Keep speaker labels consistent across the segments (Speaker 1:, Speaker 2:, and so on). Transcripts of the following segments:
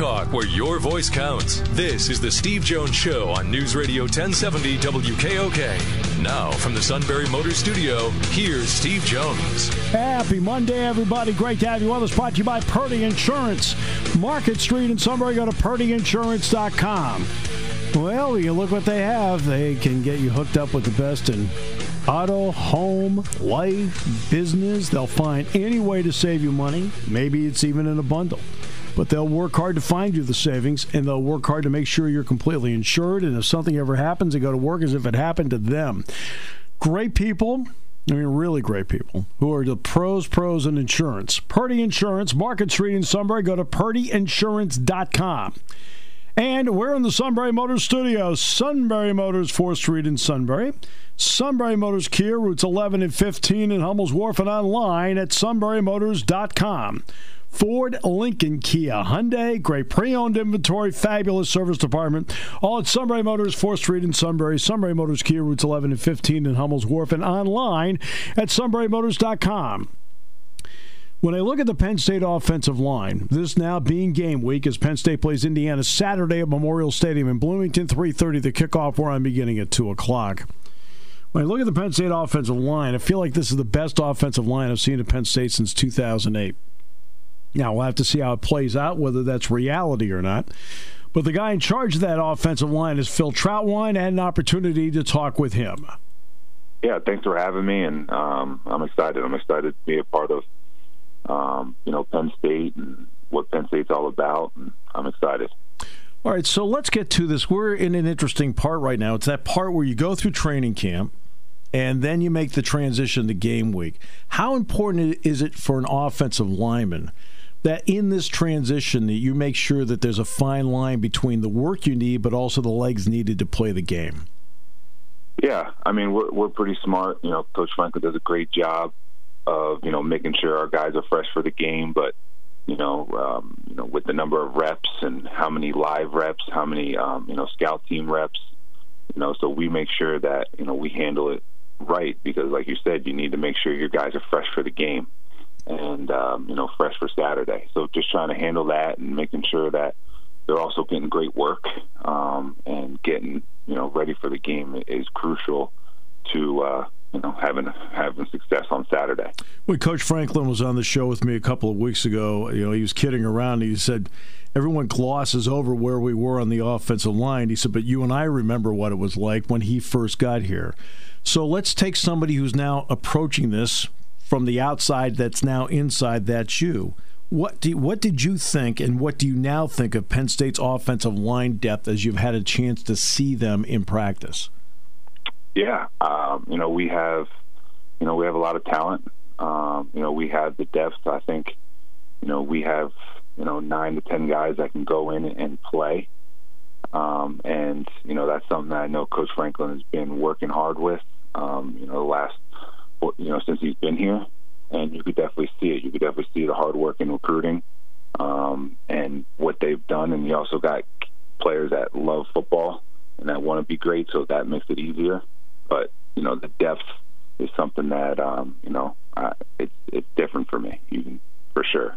Speaker 1: Talk where your voice counts. This is the Steve Jones Show on News Radio 1070 WKOK. Now, from the Sunbury Motor Studio, here's Steve Jones.
Speaker 2: Happy Monday, everybody. Great to have you on. This brought to you by Purdy Insurance. Market Street in Sunbury. Go to purdyinsurance.com. Well, you look what they have. They can get you hooked up with the best in auto, home, life, business. They'll find any way to save you money. Maybe it's even in a bundle but they'll work hard to find you the savings and they'll work hard to make sure you're completely insured. And if something ever happens, they go to work as if it happened to them. Great people. I mean, really great people who are the pros, pros in insurance. Purdy Insurance, Market Street in Sunbury. Go to purdyinsurance.com. And we're in the Sunbury Motors studio. Sunbury Motors, 4th Street in Sunbury. Sunbury Motors Kia, routes 11 and 15 in Hummel's Wharf, and online at sunburymotors.com. Ford, Lincoln, Kia, Hyundai, great pre-owned inventory, fabulous service department. All at Sunbury Motors, 4th Street in Sunbury. Sunbury Motors, Kia, routes 11 and 15 in Hummel's Wharf, and online at sunburymotors.com. When I look at the Penn State offensive line, this now being game week as Penn State plays Indiana Saturday at Memorial Stadium in Bloomington, 3.30, the kickoff where I'm beginning at 2 o'clock. When I look at the Penn State offensive line, I feel like this is the best offensive line I've seen at Penn State since 2008. Now, we'll have to see how it plays out, whether that's reality or not. But the guy in charge of that offensive line is Phil Trautwein, I had an opportunity to talk with him.
Speaker 3: Yeah, thanks for having me, and um, I'm excited. I'm excited to be a part of, um, you know, Penn State and what Penn State's all about, and I'm excited.
Speaker 2: All right, so let's get to this. We're in an interesting part right now. It's that part where you go through training camp and then you make the transition to game week. How important is it for an offensive lineman that in this transition that you make sure that there's a fine line between the work you need but also the legs needed to play the game.
Speaker 3: Yeah i mean we're, we're pretty smart. You know coach franklin does a great job of you know making sure our guys are fresh for the game but you know um, you know with the number of reps and how many live reps how many um, you know scout team reps you know so we make sure that you know we handle it right because like you said you need to make sure your guys are fresh for the game and um, you know fresh for Saturday. So just trying to handle that and making sure that they're also getting great work um, and getting you know ready for the game is crucial to uh, you know having having success on Saturday.
Speaker 2: When Coach Franklin was on the show with me a couple of weeks ago, you know he was kidding around. He said everyone glosses over where we were on the offensive line. He said, but you and I remember what it was like when he first got here. So let's take somebody who's now approaching this from the outside that's now inside that's you. What do, what did you think, and what do you now think of Penn State's offensive line depth as you've had a chance to see them in practice?
Speaker 3: Yeah, um, you know we have, you know we have a lot of talent. Um, you know we have the depth. I think, you know we have you know nine to ten guys that can go in and play. Um, and you know that's something that I know Coach Franklin has been working hard with. Um, you know the last you know, since he's been here, and you could definitely see it. You could definitely see the hard work in recruiting um, and what they've done. And you also got players that love football and that want to be great, so that makes it easier. But you know, the depth is something that um, you know uh, it's it's different for me, even for sure.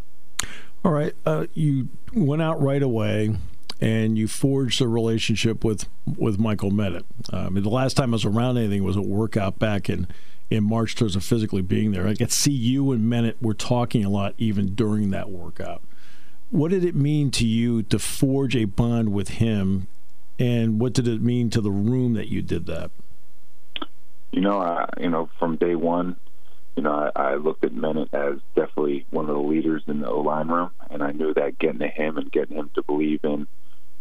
Speaker 2: All right, uh, you went out right away and you forged a relationship with with Michael Menet. Uh, I mean, the last time I was around anything was a workout back in in March towards of physically being there. I could see you and Menet were talking a lot even during that workout. What did it mean to you to forge a bond with him, and what did it mean to the room that you did that?
Speaker 3: You know, I, you know, from day one, you know, I, I looked at Menet as definitely one of the leaders in the O line room, and I knew that getting to him and getting him to believe in,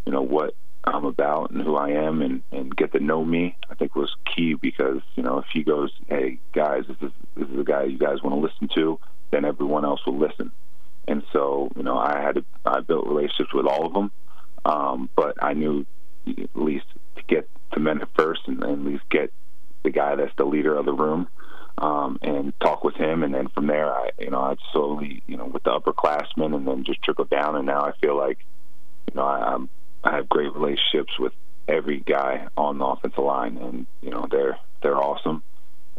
Speaker 3: you know, what I'm about and who I am, and and get to know me, I think was key because you know if he goes, hey guys, this is this is the guy you guys want to listen to, then everyone else will listen. And so, you know, I had to, I built relationships with all of them, um, but I knew at least to get to Menet first and, and at least get the guy that's the leader of the room um, and talk with him. And then from there, I, you know, I slowly, you know, with the upperclassmen and then just trickle down. And now I feel like, you know, I, I'm, I have great relationships with every guy on the offensive line, and you know, they're they're awesome.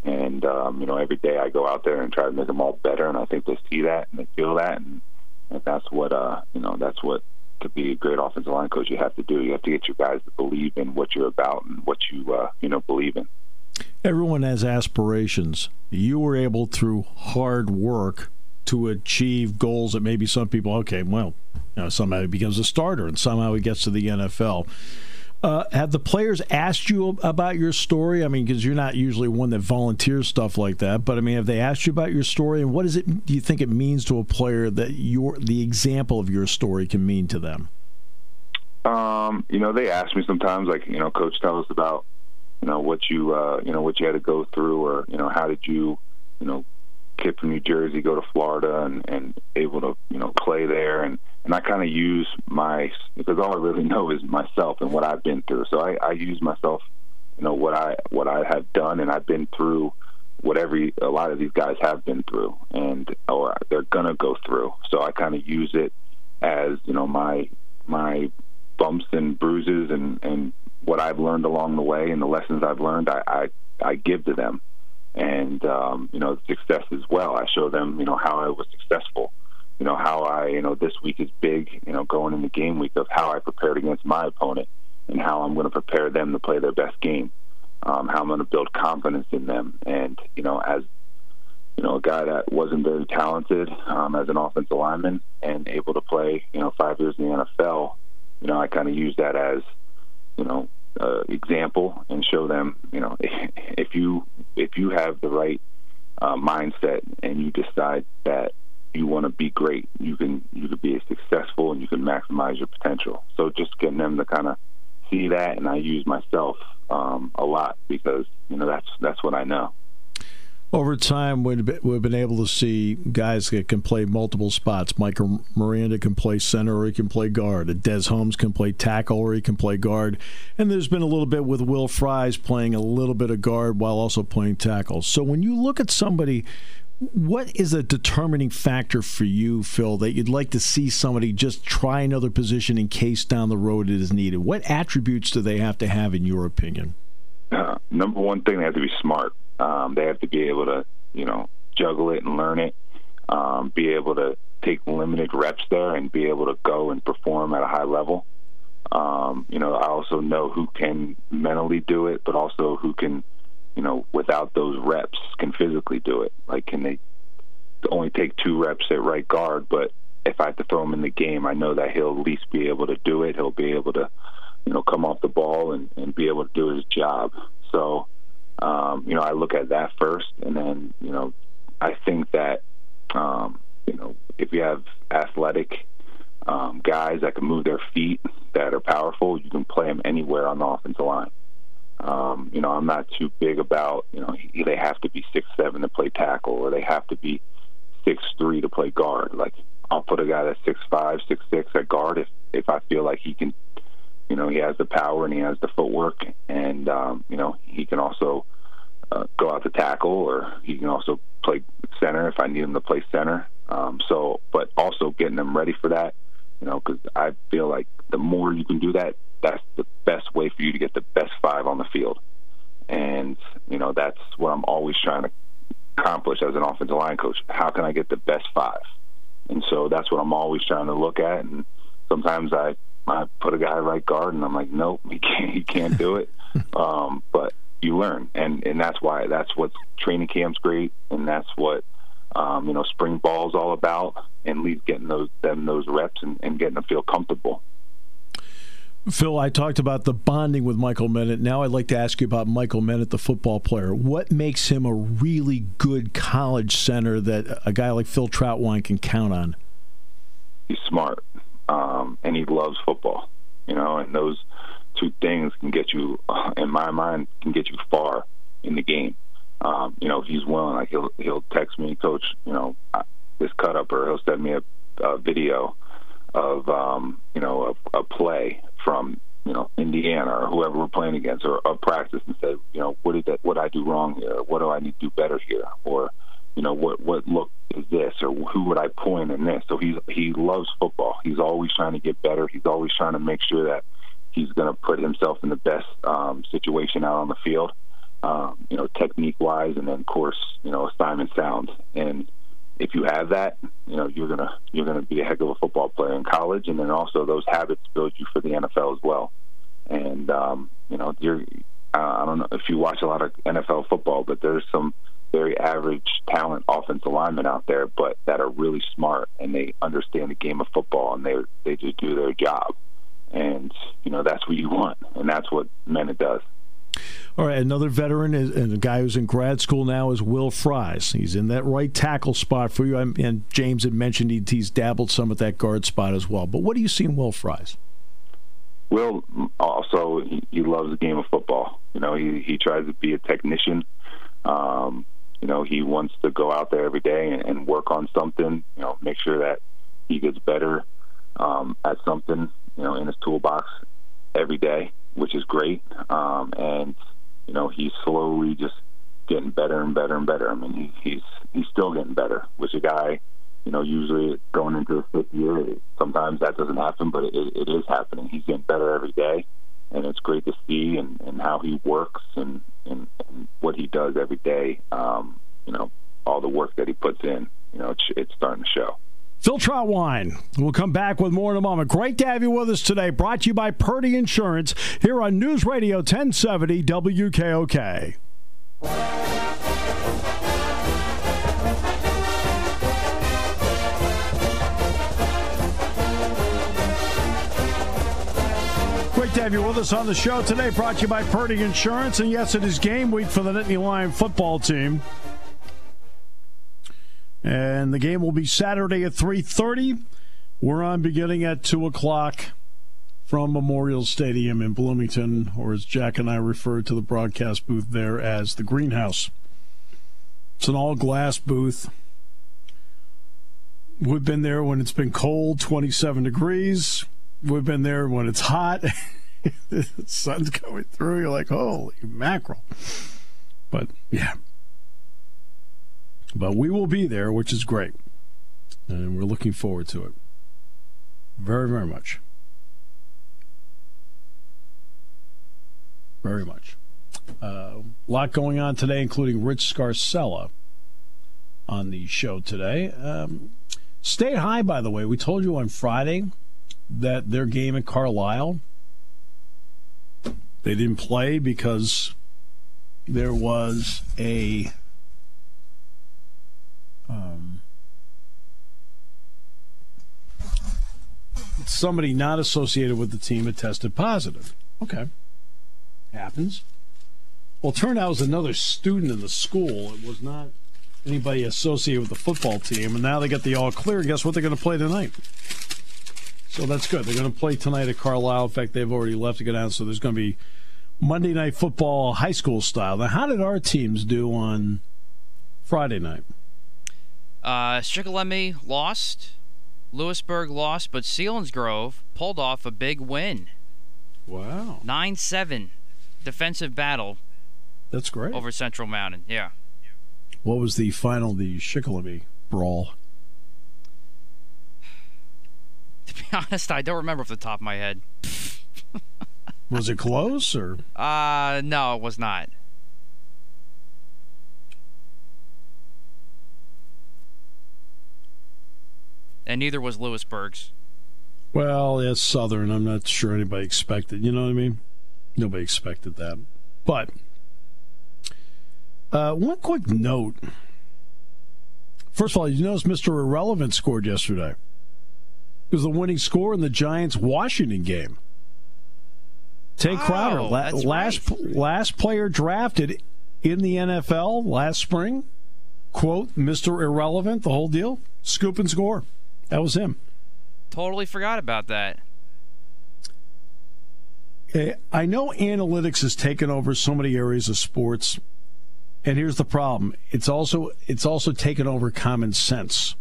Speaker 3: And um, you know, every day I go out there and try to make them all better, and I think they see that and they feel that, and, and that's what uh, you know, that's what to be a great offensive line coach you have to do. You have to get your guys to believe in what you're about and what you uh, you know believe in.
Speaker 2: Everyone has aspirations. You were able through hard work to achieve goals that maybe some people, okay, well, you know, somehow he becomes a starter and somehow he gets to the NFL. Uh, have the players asked you about your story? I mean, because you're not usually one that volunteers stuff like that. But I mean, have they asked you about your story, and what does it? Do you think it means to a player that your the example of your story can mean to them?
Speaker 3: Um, you know, they ask me sometimes, like, you know, coach, tell us about, you know, what you, uh, you know, what you had to go through, or you know, how did you, you know, kid from New Jersey go to Florida and and able to, you know, play there and and I kind of use my because all I really know is myself and what I've been through. So I, I use myself, you know, what I what I have done, and I've been through what every a lot of these guys have been through, and or they're gonna go through. So I kind of use it as you know my my bumps and bruises and and what I've learned along the way and the lessons I've learned. I I, I give to them, and um, you know success as well. I show them you know how I was successful. You know how I you know this week is big you know going into game week of how I prepared against my opponent and how I'm going to prepare them to play their best game, um, how I'm going to build confidence in them, and you know as you know a guy that wasn't very talented um, as an offensive lineman and able to play you know five years in the NFL, you know I kind of use that as you know uh, example and show them you know if if you if you have the right uh, mindset and you decide that you want to be great. You can you can be successful and you can maximize your potential. So just getting them to kind of see that, and I use myself um, a lot because you know that's that's what I know.
Speaker 2: Over time, we've been able to see guys that can play multiple spots. Michael Miranda can play center or he can play guard. Des Holmes can play tackle or he can play guard. And there's been a little bit with Will Fries playing a little bit of guard while also playing tackle. So when you look at somebody what is a determining factor for you, Phil, that you'd like to see somebody just try another position in case down the road it is needed? What attributes do they have to have, in your opinion?
Speaker 3: Uh, number one thing, they have to be smart. Um, they have to be able to, you know, juggle it and learn it. Um, be able to take limited reps there and be able to go and perform at a high level. Um, you know, I also know who can mentally do it, but also who can you know, without those reps, can physically do it. Like, can they only take two reps at right guard, but if I have to throw him in the game, I know that he'll at least be able to do it. He'll be able to, you know, come off the ball and, and be able to do his job. So, um, you know, I look at that first, and then, you know, I think that, um, you know, if you have athletic um, guys that can move their feet, that are powerful, you can play them anywhere on the offensive line. Um, you know, I'm not too big about you know they have to be six seven to play tackle or they have to be six three to play guard. Like I'll put a guy that's six five, six six at guard if if I feel like he can, you know, he has the power and he has the footwork and um, you know he can also uh, go out to tackle or he can also play center if I need him to play center. Um, so, but also getting them ready for that, you know, because I feel like the more you can do that, that's the best way for you to get the best five on the field. And, you know, that's what I'm always trying to accomplish as an offensive line coach. How can I get the best five? And so that's what I'm always trying to look at. And sometimes I, I put a guy right guard and I'm like, nope, he can't, he can't do it. um, but you learn. And, and that's why, that's what training camp's great. And that's what, um, you know, spring ball's all about and leave getting those, them those reps and, and getting them feel comfortable.
Speaker 2: Phil, I talked about the bonding with Michael Menet. Now I'd like to ask you about Michael Menet, the football player. What makes him a really good college center that a guy like Phil Trautwein can count on?
Speaker 3: He's smart, um, and he loves football. You know, and those two things can get you, in my mind, can get you far in the game. Um, you know, if he's willing, like he'll he'll text me, Coach. You know, this cut up, or he'll send me a, a video of um, you know a, a play from you know Indiana or whoever we're playing against, or a practice, and say, you know, what did that, what I do wrong here? What do I need to do better here? Or you know, what what look is this, or who would I point in this? So he's he loves football. He's always trying to get better. He's always trying to make sure that he's going to put himself in the best um, situation out on the field. Um, you know, technique wise, and then of course, you know, assignment sounds. And if you have that, you know you're gonna you're gonna be a heck of a football player in college, and then also those habits build you for the NFL as well. And um, you know, you're I don't know if you watch a lot of NFL football, but there's some very average talent offensive linemen out there, but that are really smart and they understand the game of football and they they just do their job. And you know that's what you want, and that's what Menet does.
Speaker 2: All right, another veteran is, and a guy who's in grad school now is Will Fries. He's in that right tackle spot for you. i And James had mentioned he, he's dabbled some at that guard spot as well. But what do you see in Will Fries?
Speaker 3: Will also he, he loves the game of football. You know, he he tries to be a technician. Um, you know, he wants to go out there every day and, and work on something. You know, make sure that he gets better um, at something. You know, in his toolbox every day, which is great. Um, and you know, he's slowly just getting better and better and better. I mean, he, he's he's still getting better. Which a guy, you know, usually going into his fifth year, sometimes that doesn't happen, but it, it is happening. He's getting better every day, and it's great to see and, and how he works and, and, and what he does every day. Um, you know, all the work that he puts in. You know, it's, it's starting to show.
Speaker 2: Phil Trautwein. We'll come back with more in a moment. Great to have you with us today. Brought to you by Purdy Insurance here on News Radio 1070 WKOK. Great to have you with us on the show today. Brought to you by Purdy Insurance. And yes, it is game week for the Nittany Lion football team. And the game will be Saturday at 3.30. We're on beginning at 2 o'clock from Memorial Stadium in Bloomington, or as Jack and I refer to the broadcast booth there as the greenhouse. It's an all glass booth. We've been there when it's been cold, 27 degrees. We've been there when it's hot. the sun's coming through. You're like, holy mackerel. But yeah, but we will be there, which is great. And we're looking forward to it. Very, very much. Very much. Uh, a lot going on today, including Rich Scarcella on the show today. Um, State High, by the way, we told you on Friday that their game at Carlisle, they didn't play because there was a um, somebody not associated with the team had tested positive. Okay. Happens. Well, turned out it was another student in the school. It was not anybody associated with the football team. And now they got the all clear. Guess what they're going to play tonight? So that's good. They're going to play tonight at Carlisle. In fact, they've already left to go down. So there's going to be Monday night football, high school style. Now, how did our teams do on Friday night?
Speaker 4: Uh, lost. Lewisburg lost, but Selinsgrove pulled off a big win.
Speaker 2: Wow.
Speaker 4: 9 7 defensive battle.
Speaker 2: That's great.
Speaker 4: Over Central Mountain, yeah.
Speaker 2: What was the final, the Shikellamy brawl?
Speaker 4: To be honest, I don't remember off the top of my head.
Speaker 2: was it close or?
Speaker 4: Uh, no, it was not. And neither was Lewisburg's.
Speaker 2: Well, it's Southern. I'm not sure anybody expected. You know what I mean? Nobody expected that. But uh, one quick note. First of all, you notice Mr. Irrelevant scored yesterday. It was the winning score in the Giants Washington game. Tae Crowder,
Speaker 4: Oh,
Speaker 2: la- last
Speaker 4: right.
Speaker 2: last player drafted in the NFL last spring. Quote, Mr. Irrelevant, the whole deal. Scoop and score. That was him.
Speaker 4: Totally forgot about that.
Speaker 2: I know analytics has taken over so many areas of sports, and here's the problem: it's also it's also taken over common sense.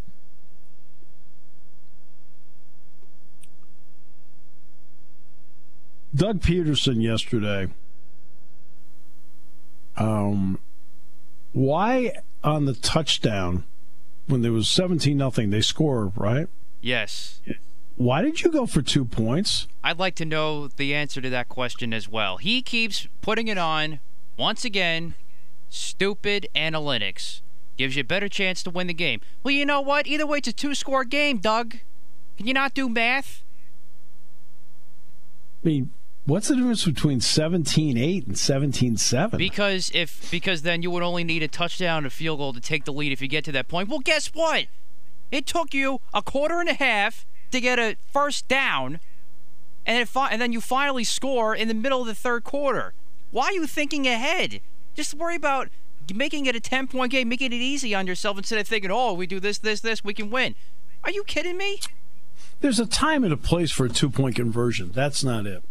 Speaker 2: Doug Pederson yesterday. Um, why on the touchdown when there was seventeen nothing they score right?
Speaker 4: Yes.
Speaker 2: Why did you go for two points?
Speaker 4: I'd like to know the answer to that question as well. He keeps putting it on, once again, stupid analytics. Gives you a better chance to win the game. Well, you know what? Either way, it's a two score game, Doug. Can you not do math?
Speaker 2: I mean, what's the difference between 17-8 and 17-7?
Speaker 4: Because if because then you would only need a touchdown and a field goal to take the lead if you get to that point. Well, guess what? It took you a quarter and a half to get a first down, and it fi- and then you finally score in the middle of the third quarter. Why are you thinking ahead? Just worry about making it a 10 point game, making it easy on yourself instead of thinking, oh, we do this, this, this, we can win. Are you kidding me?
Speaker 2: There's a time and a place for a two-point conversion. That's not it.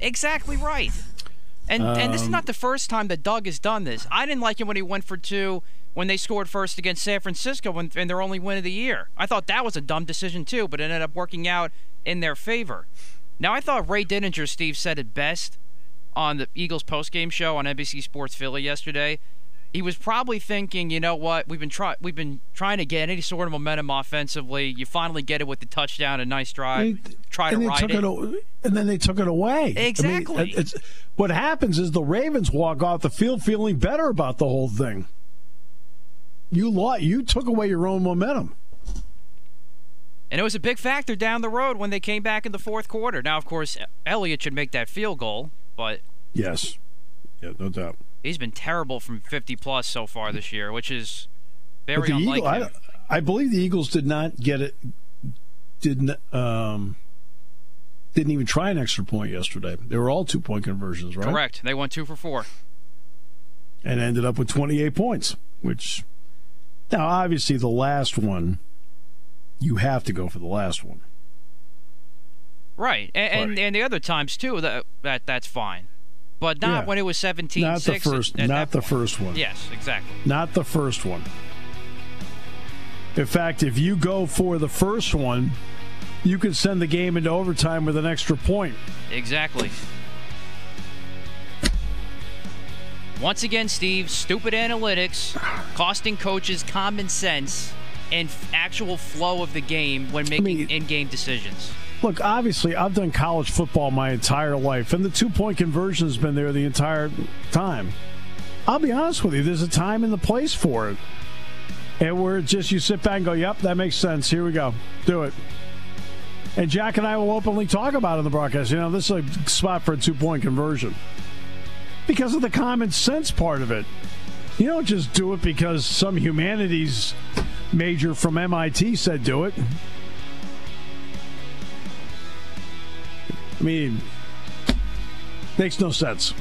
Speaker 4: Exactly right. And and this is
Speaker 2: Um,
Speaker 4: not the first time that Doug has done this. I didn't like him when he went for two when they scored first against San Francisco when, in their only win of the year. I thought that was a dumb decision too, but it ended up working out in their favor. Now I thought Ray Didinger, Steve said it best on the Eagles postgame show on NBC Sports Philly yesterday. He was probably thinking, you know what, we've been trying we've been trying to get any sort of momentum offensively. You finally get it with the touchdown, a nice drive.
Speaker 2: They-
Speaker 4: Try to
Speaker 2: and
Speaker 4: ride
Speaker 2: took
Speaker 4: it.
Speaker 2: it. and then they took it away. I mean,
Speaker 4: Exactly.
Speaker 2: what happens is the Ravens walk off the field feeling better about the whole thing. You lost, You took away your own momentum.
Speaker 4: And it was a big factor down the road when they came back in the fourth quarter. Now, of course, Elliott should make that field goal, but
Speaker 2: Yes. Yeah, no doubt.
Speaker 4: He's been terrible from 50 plus so far this year, which is very
Speaker 2: But the
Speaker 4: unlike
Speaker 2: Eagle. I, I believe the Eagles did not get it. Didn't um, didn't even try an extra point yesterday. They were all two point conversions, right?
Speaker 4: Correct. They went two for four.
Speaker 2: and ended up with 28 points, which now obviously the last one you have to go for the last one.
Speaker 4: Right. And, and, and the other times, too, that, that that's fine. But not
Speaker 2: Yeah.
Speaker 4: when it was 17
Speaker 2: Not the
Speaker 4: 6.
Speaker 2: first not the first one.
Speaker 4: Yes, exactly.
Speaker 2: Not the first one. In fact, if you go for the first one, you could send the game into overtime with an extra point.
Speaker 4: Exactly. Once again, Steve, stupid analytics costing coaches common sense and f- actual flow of the game when making
Speaker 2: mean-
Speaker 4: in-game decisions.
Speaker 2: Look, obviously, I've done college football my entire life, and the two point conversion has been there the entire time. I'll be honest with you, there's a time and the place for it. And where just you sit back and go, yep, that makes sense. Here we go. Do it. And Jack and I will openly talk about it in the broadcast. You know, this is a spot for a two point conversion because of the common sense part of it. You don't just do it because some humanities major from MIT said do it. I mean, makes no sense.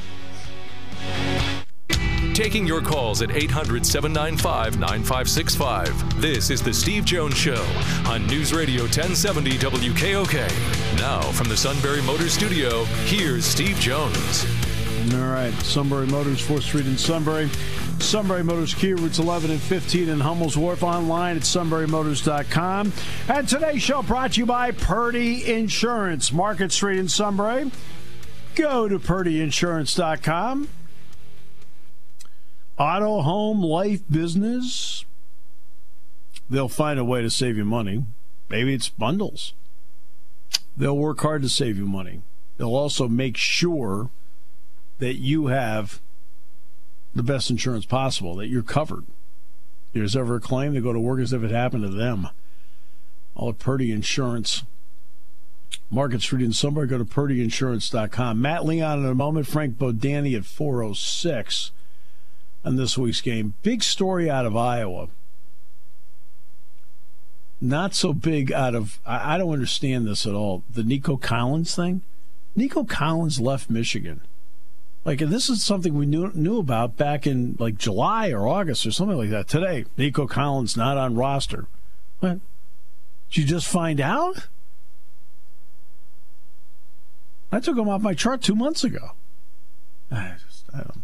Speaker 1: Taking your calls at 800 795 9565. This is The Steve Jones Show on News Radio 1070 WKOK. Now, from the Sunbury Motor Studio, here's Steve Jones.
Speaker 2: All right, Sunbury Motors, 4th Street in Sunbury. Sunbury Motors Kia, routes 11 and 15 in Hummel's Wharf, online at sunburymotors.com. And today's show brought to you by Purdy Insurance, Market Street in Sunbury. Go to purdyinsurance.com. Auto, home, life, business. They'll find a way to save you money. Maybe it's bundles. They'll work hard to save you money. They'll also make sure that you have the best insurance possible, that you're covered. If there's ever a claim, they go to work as if it happened to them. All at Purdy Insurance. Market Street in Sunbury, go to purdyinsurance.com. Matt Leon in a moment, Frank Bodani at 406 on this week's game. Big story out of Iowa. Not so big out of, I, I don't understand this at all. The Nico Collins thing. Nico Collins left Michigan. Like this is something we knew knew about back in like July or August or something like that. Today, Nico Collins not on roster. What? Did you just find out? I took him off my chart two months ago. I just I don't.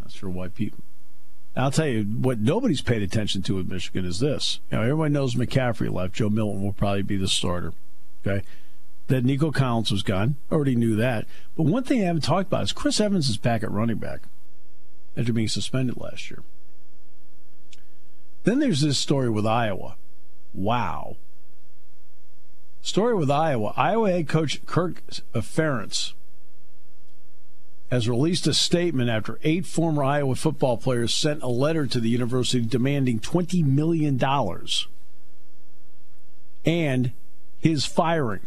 Speaker 2: Not sure why people. I'll tell you what nobody's paid attention to with Michigan is this. You know, everybody knows McCaffrey left. Joe Milton will probably be the starter. Okay that Nico Collins was gone. Already knew that. But one thing I haven't talked about is Chris Evans is back at running back after being suspended last year. Then there's this story with Iowa. Wow. Story with Iowa. Iowa head coach Kirk Ferentz has released a statement after eight former Iowa football players sent a letter to the university demanding $20 million and his firing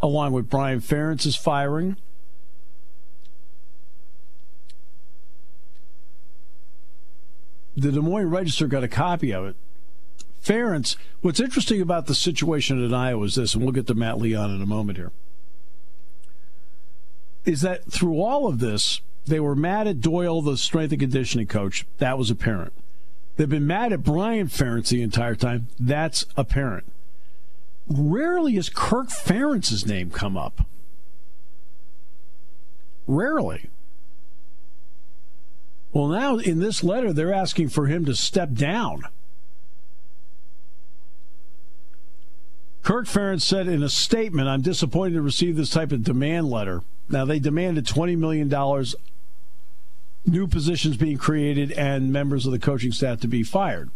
Speaker 2: along with Brian Ferentz's firing. The Des Moines Register got a copy of it. Ferentz, what's interesting about the situation in Iowa is this, and we'll get to Matt Leon in a moment here, is that through all of this, they were mad at Doyle, the strength and conditioning coach. That was apparent. They've been mad at Brian Ferentz the entire time. That's apparent rarely has Kirk Ferentz's name come up. Rarely. Well, now in this letter, they're asking for him to step down. Kirk Ferentz said in a statement, I'm disappointed to receive this type of demand letter. Now, they demanded $20 million, new positions being created, and members of the coaching staff to be fired.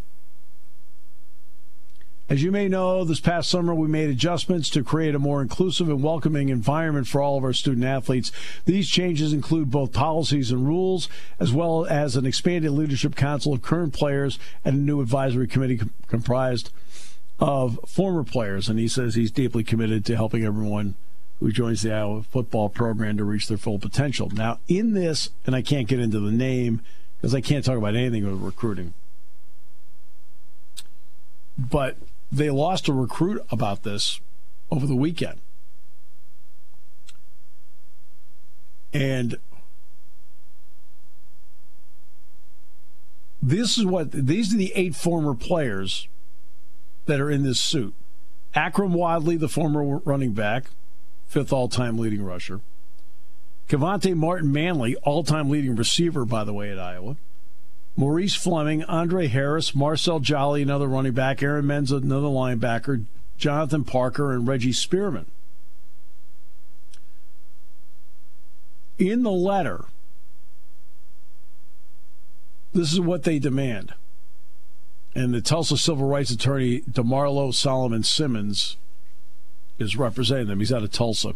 Speaker 2: As you may know, this past summer we made adjustments to create a more inclusive and welcoming environment for all of our student athletes. These changes include both policies and rules, as well as an expanded leadership council of current players and a new advisory committee com- comprised of former players. And he says he's deeply committed to helping everyone who joins the Iowa football program to reach their full potential. Now, in this, and I can't get into the name because I can't talk about anything with recruiting, but they lost a recruit about this over the weekend. And this is what these are the eight former players that are in this suit. Akrum Wadley, the former running back, fifth all time leading rusher. Kevonte Martin-Manley, all time leading receiver, by the way, at Iowa. Maurice Fleming, Andre Harris, Marcel Joly, another running back, Aaron Mends, another linebacker, Jonathan Parker, and Reggie Spearman. In the letter, this is what they demand. And the Tulsa civil rights attorney, Damario Solomon-Simmons, is representing them. He's out of Tulsa,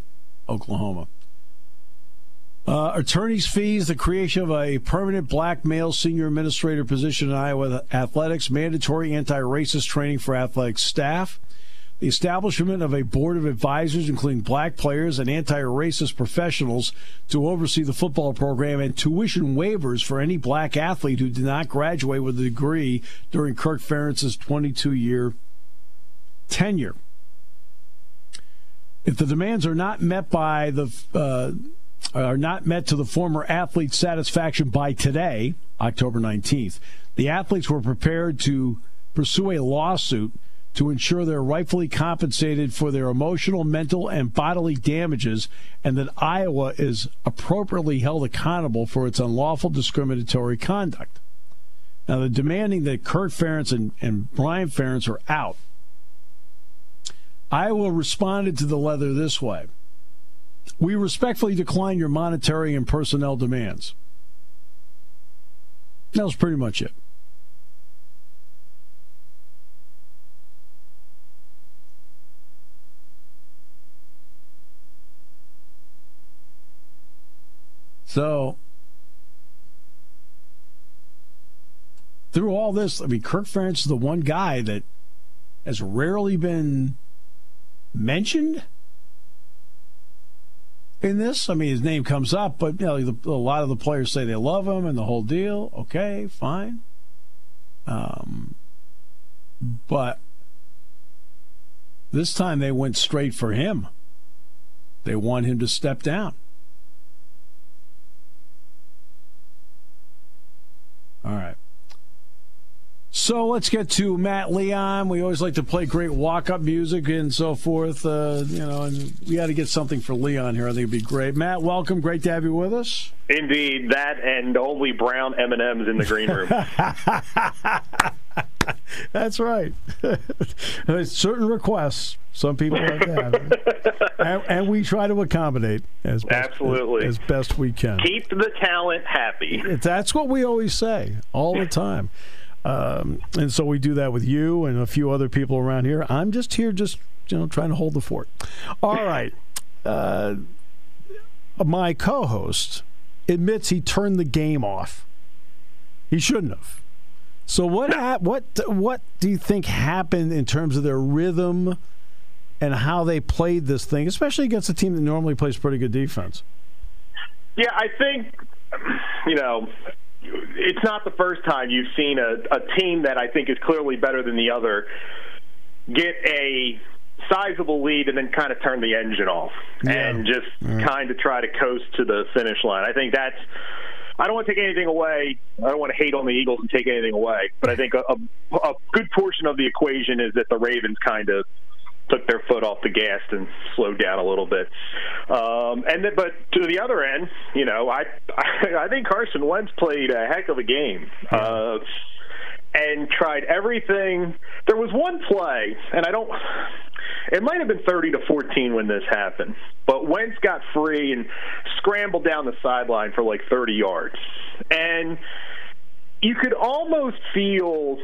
Speaker 2: Oklahoma. Uh, attorney's fees, the creation of a permanent black male senior administrator position in Iowa athletics, mandatory anti racist training for athletic staff, the establishment of a board of advisors, including black players and anti racist professionals, to oversee the football program, and tuition waivers for any black athlete who did not graduate with a degree during Kirk Ferentz's 22 year tenure. If the demands are not met by the uh, are not met to the former athlete's satisfaction by today, October 19th. The athletes were prepared to pursue a lawsuit to ensure they're rightfully compensated for their emotional, mental, and bodily damages, and that Iowa is appropriately held accountable for its unlawful discriminatory conduct. Now, they're demanding that Kirk Ferentz and, and Brian Ferentz are out. Iowa responded to the letter this way. We respectfully decline your monetary and personnel demands. That was pretty much it. So, through all this, I mean, Kirk Ferentz is the one guy that has rarely been mentioned in this. I mean, his name comes up, but you know, the, a lot of the players say they love him and the whole deal. Okay, fine. Um, but this time they went straight for him. They want him to step down. All right. So let's get to Matt Leon. We always like to play great walk-up music and so forth. Uh, you know, and we got to get something for Leon here. I think it'd be great. Matt, welcome. Great to have you with us.
Speaker 5: Indeed, that and only brown M and M's in the green room.
Speaker 2: That's right. Certain requests. Some people like that, and, and, we try to accommodate as best,
Speaker 5: absolutely
Speaker 2: as, as, best we can.
Speaker 5: Keep the talent happy.
Speaker 2: That's what we always say all the time. Um, and so we do that with you and a few other people around here. I'm just here, just you know, trying to hold the fort. All right. Uh, my co-host admits he turned the game off. He shouldn't have. So what ha- what what do you think happened in terms of their rhythm and how they played this thing, especially against a team that normally plays pretty good defense?
Speaker 5: Yeah, I think you know it's not the first time you've seen a, a team that I think is clearly better than the other get a sizable lead and then kind of turn the engine off yeah. and just yeah. kind of try to coast to the finish line. I think that's. I don't want to take anything away. I don't want to hate on the Eagles and take anything away, but I think a, a, a good portion of the equation is that the Ravens kind of took their foot off the gas and slowed down a little bit. Um, and then, but to the other end, you know, I I think Carson Wentz played a heck of a game. Uh, and tried everything. There was one play, and I don't. It might have been 30 to 14 when this happened, but Wentz got free and scrambled down the sideline for like 30 yards, and you could almost feel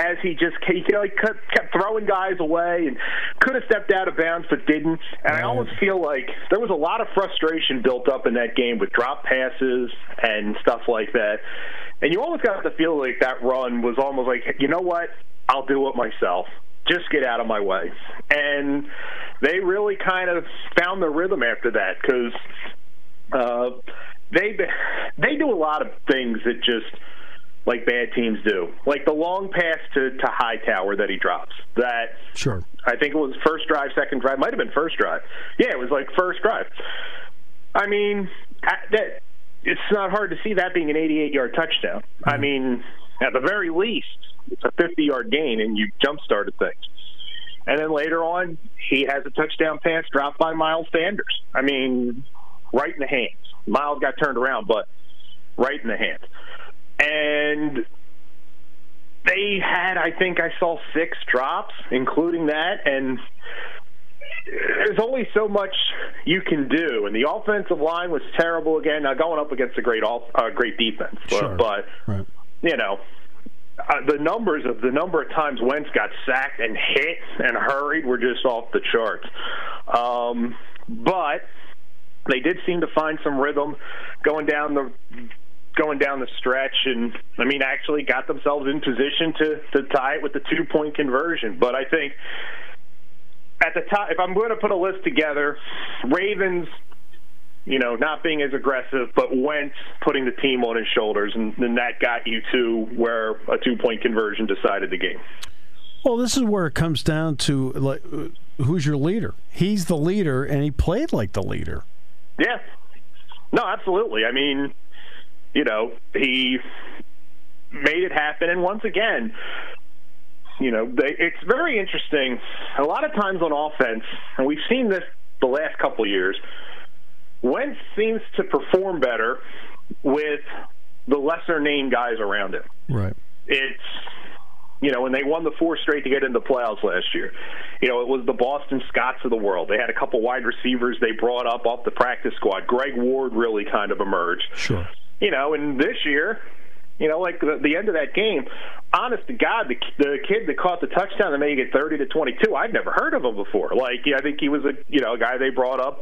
Speaker 5: as he just he like kept throwing guys away and could have stepped out of bounds but didn't. And I almost feel like there was a lot of frustration built up in that game with drop passes and stuff like that. And you almost got the feel like that run was almost like, you know what, I'll do it myself. Just get out of my way. And they really kind of found the rhythm after that because uh, they they do a lot of things that just like bad teams do. Like the long pass to, to Hightower that he drops. That
Speaker 2: sure.
Speaker 5: I think it was first drive, second drive, might have been first drive. Yeah, it was like first drive. I mean, that it's not hard to see that being an 88 yard touchdown. Mm-hmm. I mean, at the very least, it's a 50 yard gain, and you jump started things. And then later on, he has a touchdown pass dropped by Miles Sanders. I mean, right in the hands. Miles got turned around, but right in the hands and they had, I think I saw six drops, including that, and there's only so much you can do, and the offensive line was terrible again. Now going up against a great all, uh, great defense,
Speaker 2: sure.
Speaker 5: but, but
Speaker 2: right.
Speaker 5: you know. Uh, the numbers of the number of times Wentz got sacked and hit and hurried were just off the charts. Um, but they did seem to find some rhythm going down the going down the stretch, and I mean, actually got themselves in position to to tie it with the two point conversion. But I think at the top, if I'm going to put a list together, Ravens. You know, not being as aggressive, but Wentz putting the team on his shoulders, and then that got you to where a two-point conversion decided the game.
Speaker 2: Well, this is where it comes down to like, who's your leader? He's the leader, and he played like the leader.
Speaker 5: Yeah. No, absolutely. I mean, you know, he made it happen. And once again, you know, they, it's very interesting. A lot of times on offense, and we've seen this the last couple years, Wentz seems to perform better with the lesser name guys around him.
Speaker 2: Right.
Speaker 5: It's you know, when they won the four straight to get into the playoffs last year. You know, it was the Boston Scotts of the world. They had a couple wide receivers they brought up off the practice squad. Greg Ward really kind of emerged.
Speaker 2: Sure
Speaker 5: you know, and this year, you know, like the, the end of that game, honest to God, the the kid that caught the touchdown that made it thirty to twenty two, I'd never heard of him before. Like, yeah, I think he was a you know a guy they brought up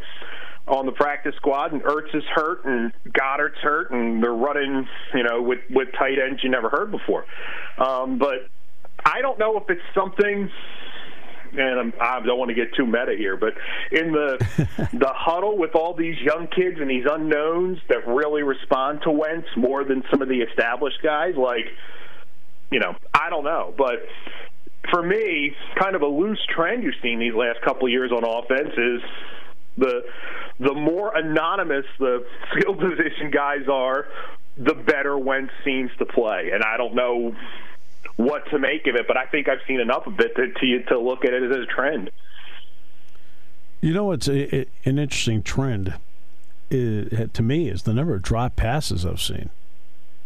Speaker 5: on the practice squad, and Ertz is hurt, and Goedert's hurt, and they're running, you know, with with tight ends you never heard before. Um, but I don't know if it's something and I'm, I do not want to get too meta here, but in the the huddle with all these young kids and these unknowns that really respond to Wentz more than some of the established guys, like you know, I don't know, but for me, kind of a loose trend you've seen these last couple of years on offense is The the more anonymous the skill position guys are, the better Wentz seems to play. And I don't know what to make of it, but I think I've seen enough of it to to, to look at it as a trend.
Speaker 2: You know, it's a, an interesting trend is, to me is the number of drop passes I've seen.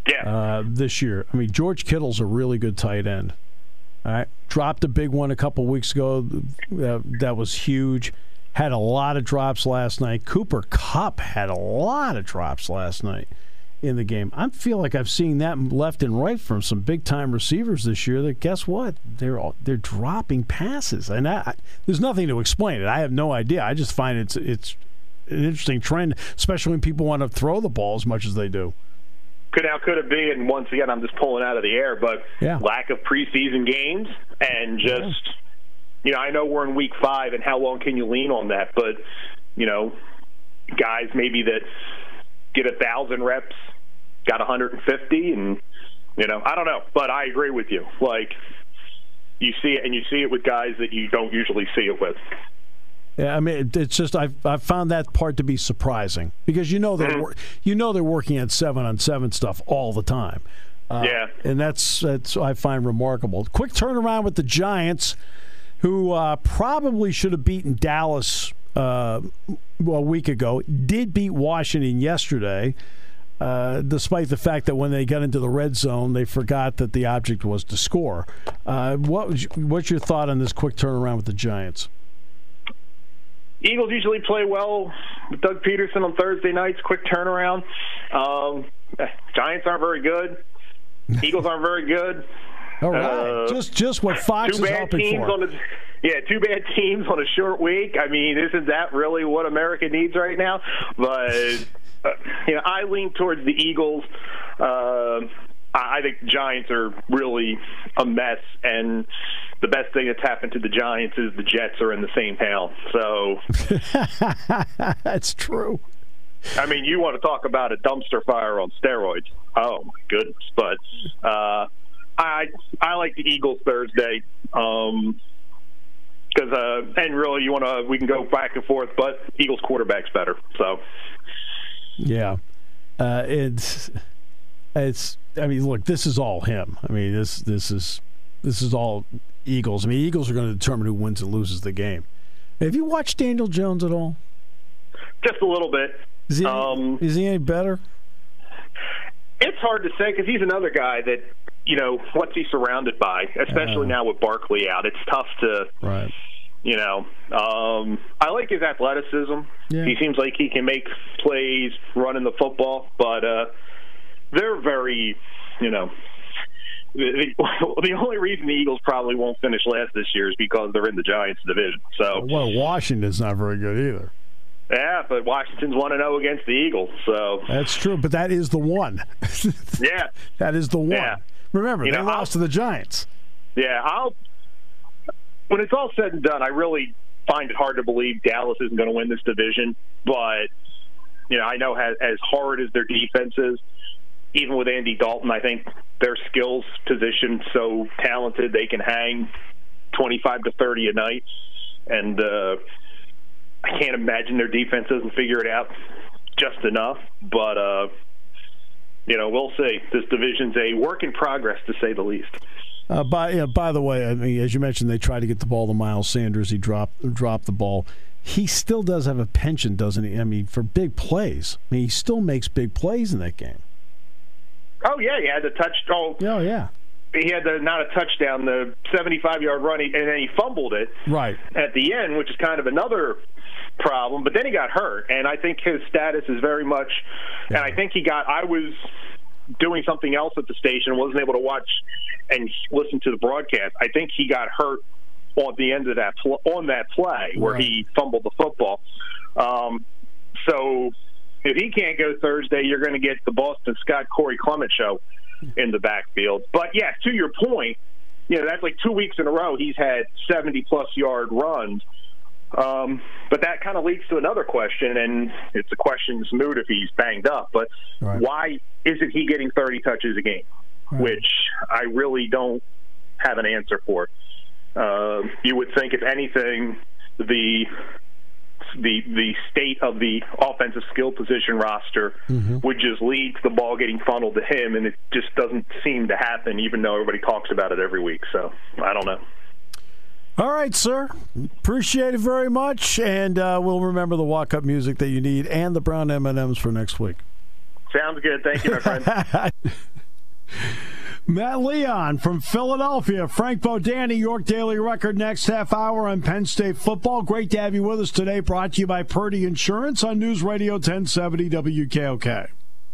Speaker 5: Yeah.
Speaker 2: Uh, this year, I mean, George Kittle's a really good tight end. All right, dropped a big one a couple weeks ago. Uh, that was huge. Had a lot of drops last night. Cooper Kupp had a lot of drops last night in the game. I feel like I've seen that left and right from some big time receivers this year. That guess what? They're all, they're dropping passes, and I, there's nothing to explain it. I have no idea. I just find it's it's an interesting trend, especially when people want to throw the ball as much as they do.
Speaker 5: Could now could it be? And once again, I'm just pulling out of the air, but
Speaker 2: yeah.
Speaker 5: lack of preseason games and just. Yeah. You know, I know we're in week five, and how long can you lean on that? But, you know, guys maybe that get a thousand reps got 150, and you know, I don't know, but I agree with you. Like you see it, and you see it with guys that you don't usually see it with.
Speaker 2: Yeah, I mean, it's just I've I've found that part to be surprising because you know they're mm-hmm. you know they're working at seven on seven stuff all the time.
Speaker 5: Uh, yeah,
Speaker 2: and that's that's I find remarkable. Quick turnaround with the Giants, who uh, probably should have beaten Dallas uh, a week ago. Did beat Washington yesterday. Uh, despite the fact that when they got into the red zone, they forgot that the object was to score. Uh, what was, what's your thought on this quick turnaround with the Giants?
Speaker 5: Eagles usually play well with Doug Pederson on Thursday nights. Quick turnaround. Um, Giants aren't very good. Eagles aren't very good.
Speaker 2: All right, uh, just just what Fox
Speaker 5: two
Speaker 2: is
Speaker 5: bad
Speaker 2: hoping
Speaker 5: teams
Speaker 2: for.
Speaker 5: On a, yeah, two bad teams on a short week. I mean, isn't that really what America needs right now? But you know, I lean towards the Eagles. Uh, I think the Giants are really a mess, and the best thing that's happened to the Giants is the Jets are in the same town.
Speaker 2: So that's true.
Speaker 5: I mean, you want to talk about a dumpster fire on steroids? Oh my goodness! But uh, I I like the Eagles Thursday. Um, because uh, and really you want to we can go back and forth, but Eagles quarterback's better. So
Speaker 2: yeah, uh, it's it's. I mean, look, this is all him. I mean, this this is this is all Eagles. I mean, Eagles are going to determine who wins and loses the game. Have you watched Daniel Jones at all?
Speaker 5: Just a little bit.
Speaker 2: Is he,
Speaker 5: um,
Speaker 2: is he any better?
Speaker 5: It's hard to say because he's another guy that you know what's he surrounded by, especially uh, now with Barkley out. It's tough to
Speaker 2: right
Speaker 5: you know, um, I like his athleticism.
Speaker 2: Yeah.
Speaker 5: He seems like he can make plays running the football, but uh, they're very, you know, the, the only reason the Eagles probably won't finish last this year is because they're in the Giants division. So
Speaker 2: well, Washington's not very good either.
Speaker 5: Yeah, but Washington's one and zero oh against the Eagles. So
Speaker 2: that's true, but that is the one.
Speaker 5: yeah,
Speaker 2: that is the one.
Speaker 5: Yeah.
Speaker 2: Remember,
Speaker 5: you
Speaker 2: they
Speaker 5: know,
Speaker 2: lost
Speaker 5: I'll,
Speaker 2: to the Giants.
Speaker 5: Yeah, I'll when it's all said and done, I really find it hard to believe Dallas isn't going to win this division. But you know, I know as, as hard as their defense is, even with Andy Dalton, I think their skills position so talented they can hang 25 to 30 a night, and uh, I can't imagine their defense doesn't figure it out just enough. But uh, you know, we'll see. This division's a work in progress, to say the least.
Speaker 2: Uh, by yeah, by the way, I mean, as you mentioned, they tried to get the ball to Miles Sanders. He dropped dropped the ball. He still does have a penchant, doesn't he? I mean, for big plays. I mean, he still makes big plays in that game.
Speaker 5: Oh yeah, he had the touch. Oh,
Speaker 2: oh yeah.
Speaker 5: He had the not a touchdown, the 75 yard run, and then he fumbled it
Speaker 2: right
Speaker 5: at the end, which is kind of another problem. But then he got hurt, and I think his status is very much. Yeah. And I think he got. I was doing something else at the station, wasn't able to watch and listen to the broadcast. I think he got hurt on the end of that pl- on that play where right. he fumbled the football. Um, so if he can't go Thursday, you're going to get the Boston Scott Corey Clement show in the backfield. But yeah, to your point, you know that's like two weeks in a row he's had 70 plus yard runs. Um, but that kind of leads to another question, and it's a question's moot if he's banged up. But right. why isn't he getting 30 touches a game? Right. Which I really don't have an answer for. Uh, you would think, if anything, the the the state of the offensive skill position roster mm-hmm. would just lead to the ball getting funneled to him, and it just doesn't seem to happen, even though everybody talks about it every week. So I don't know.
Speaker 2: All right, sir. Appreciate it very much, and uh, we'll remember the walk-up music that you need and the brown M and M's for next week.
Speaker 5: Sounds good. Thank you, my friend.
Speaker 2: Matt Leon from Philadelphia. Frank Bodani, York Daily Record, next half hour on Penn State football. Great to have you with us today. Brought to you by Purdy Insurance on News Radio 1070 WKOK.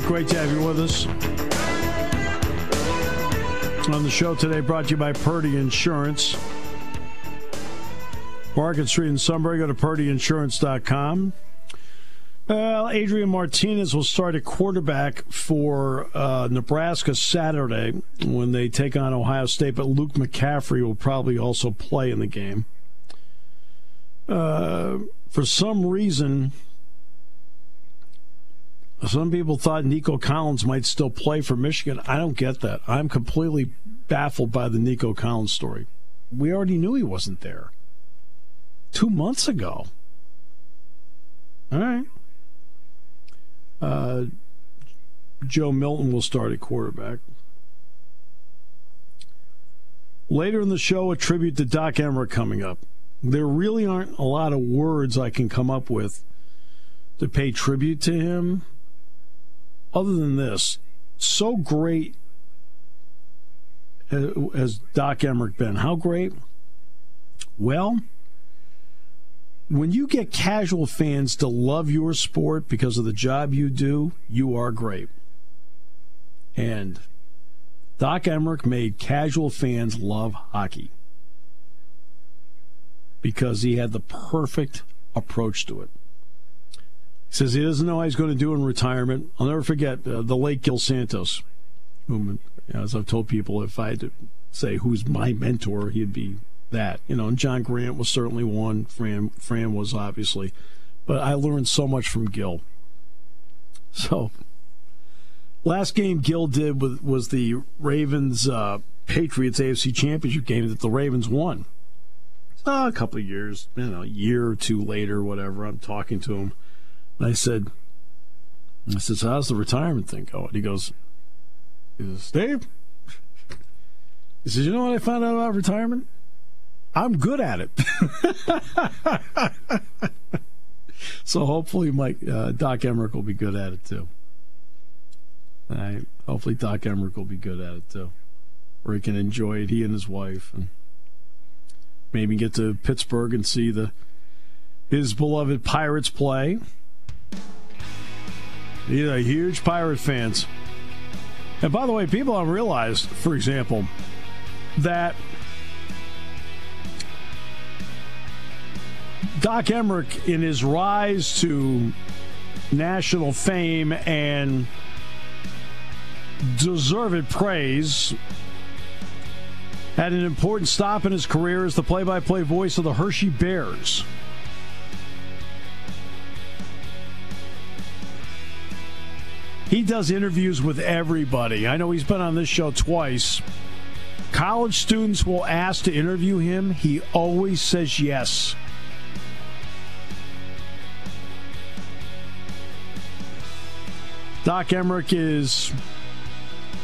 Speaker 2: Great to have you with us. On the show today, brought to you by Purdy Insurance. Market Street in Sunbury, go to purdyinsurance.com. Well, Adrian Martinez will start at quarterback for uh, Nebraska Saturday when they take on Ohio State, but Luke McCaffrey will probably also play in the game. Uh, for some reason, some people thought Nico Collins might still play for Michigan. I don't get that. I'm completely baffled by the Nico Collins story. We already knew he wasn't there two months ago. All right. Uh, Joe Milton will start at quarterback. Later in the show, a tribute to Doc Emrick coming up. There really aren't a lot of words I can come up with to pay tribute to him other than this, so great as Doc Emrick been. How great? Well, when you get casual fans to love your sport because of the job you do, you are great. And Doc Emrick made casual fans love hockey because he had the perfect approach to it. He says he doesn't know how he's going to do in retirement. I'll never forget uh, the late Gil Santos, whom, as I've told people, if I had to say who's my mentor, he'd be that. You know, and John Grant was certainly one. Fran, Fran was obviously, but I learned so much from Gil. So, last game Gil did was, was the Ravens uh, Patriots AFC Championship game that the Ravens won. So, a couple of years, you know, a year or two later, whatever. I'm talking to him I said, I said, so how's the retirement thing going? He goes, he says, Steve, he says, you know what I found out about retirement? I'm good at it. so hopefully, Mike uh, Doc Emrick will be good at it too. All right. Hopefully, Doc Emrick will be good at it too, where he can enjoy it. He and his wife, and maybe get to Pittsburgh and see the his beloved Pirates play. These are huge Pirate fans. And by the way, people don't realize, for example, that Doc Emrick, in his rise to national fame and deserved praise, had an important stop in his career as the play by play voice of the Hershey Bears. He does interviews with everybody. I know he's been on this show twice. College students will ask to interview him. He always says yes. Doc Emrick is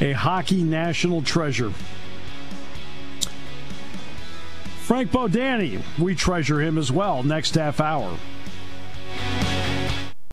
Speaker 2: a hockey national treasure. Frank Bodani, we treasure him as well next half hour.